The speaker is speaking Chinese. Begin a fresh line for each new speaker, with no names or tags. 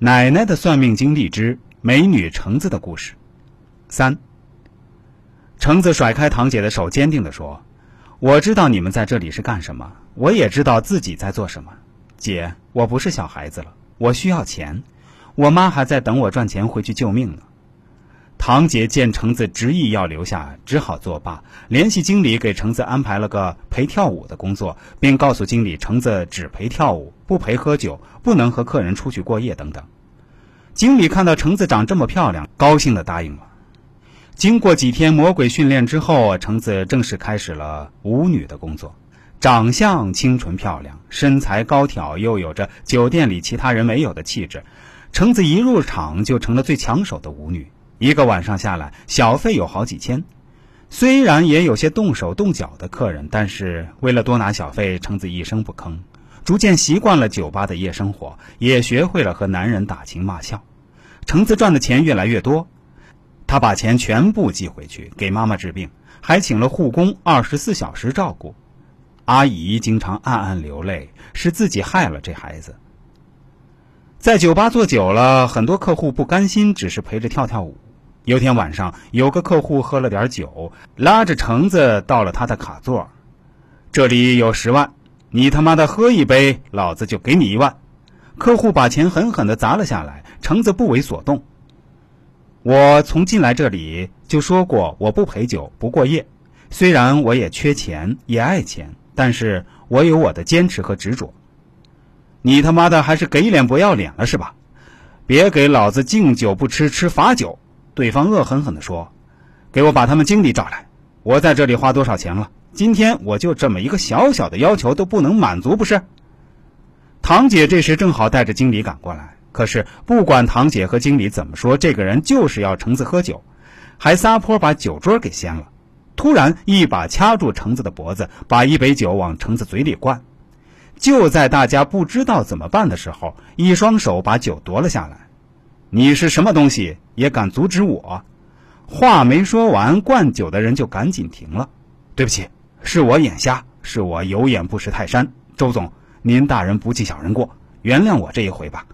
奶奶的算命经历之美女橙子的故事。三。橙子甩开堂姐的手，坚定地说：“我知道你们在这里是干什么，我也知道自己在做什么。姐，我不是小孩子了，我需要钱，我妈还在等我赚钱回去救命呢。”堂姐见橙子执意要留下，只好作罢，联系经理给橙子安排了个陪跳舞的工作，并告诉经理橙子只陪跳舞，不陪喝酒，不能和客人出去过夜等等。经理看到橙子长这么漂亮，高兴地答应了。经过几天魔鬼训练之后，橙子正式开始了舞女的工作。长相清纯漂亮，身材高挑，又有着酒店里其他人没有的气质。橙子一入场就成了最抢手的舞女。一个晚上下来，小费有好几千。虽然也有些动手动脚的客人，但是为了多拿小费，橙子一声不吭。逐渐习惯了酒吧的夜生活，也学会了和男人打情骂俏。橙子赚的钱越来越多，他把钱全部寄回去给妈妈治病，还请了护工二十四小时照顾。阿姨经常暗暗流泪，是自己害了这孩子。在酒吧坐久了，很多客户不甘心，只是陪着跳跳舞。有天晚上，有个客户喝了点酒，拉着橙子到了他的卡座。这里有十万，你他妈的喝一杯，老子就给你一万。客户把钱狠狠的砸了下来，橙子不为所动。我从进来这里就说过，我不陪酒，不过夜。虽然我也缺钱，也爱钱，但是我有我的坚持和执着。你他妈的还是给脸不要脸了是吧？别给老子敬酒不吃吃罚酒。对方恶狠狠地说：“给我把他们经理找来！我在这里花多少钱了？今天我就这么一个小小的要求都不能满足，不是？”堂姐这时正好带着经理赶过来，可是不管堂姐和经理怎么说，这个人就是要橙子喝酒，还撒泼把酒桌给掀了。突然一把掐住橙子的脖子，把一杯酒往橙子嘴里灌。就在大家不知道怎么办的时候，一双手把酒夺了下来。你是什么东西也敢阻止我？话没说完，灌酒的人就赶紧停了。对不起，是我眼瞎，是我有眼不识泰山。周总，您大人不计小人过，原谅我这一回吧。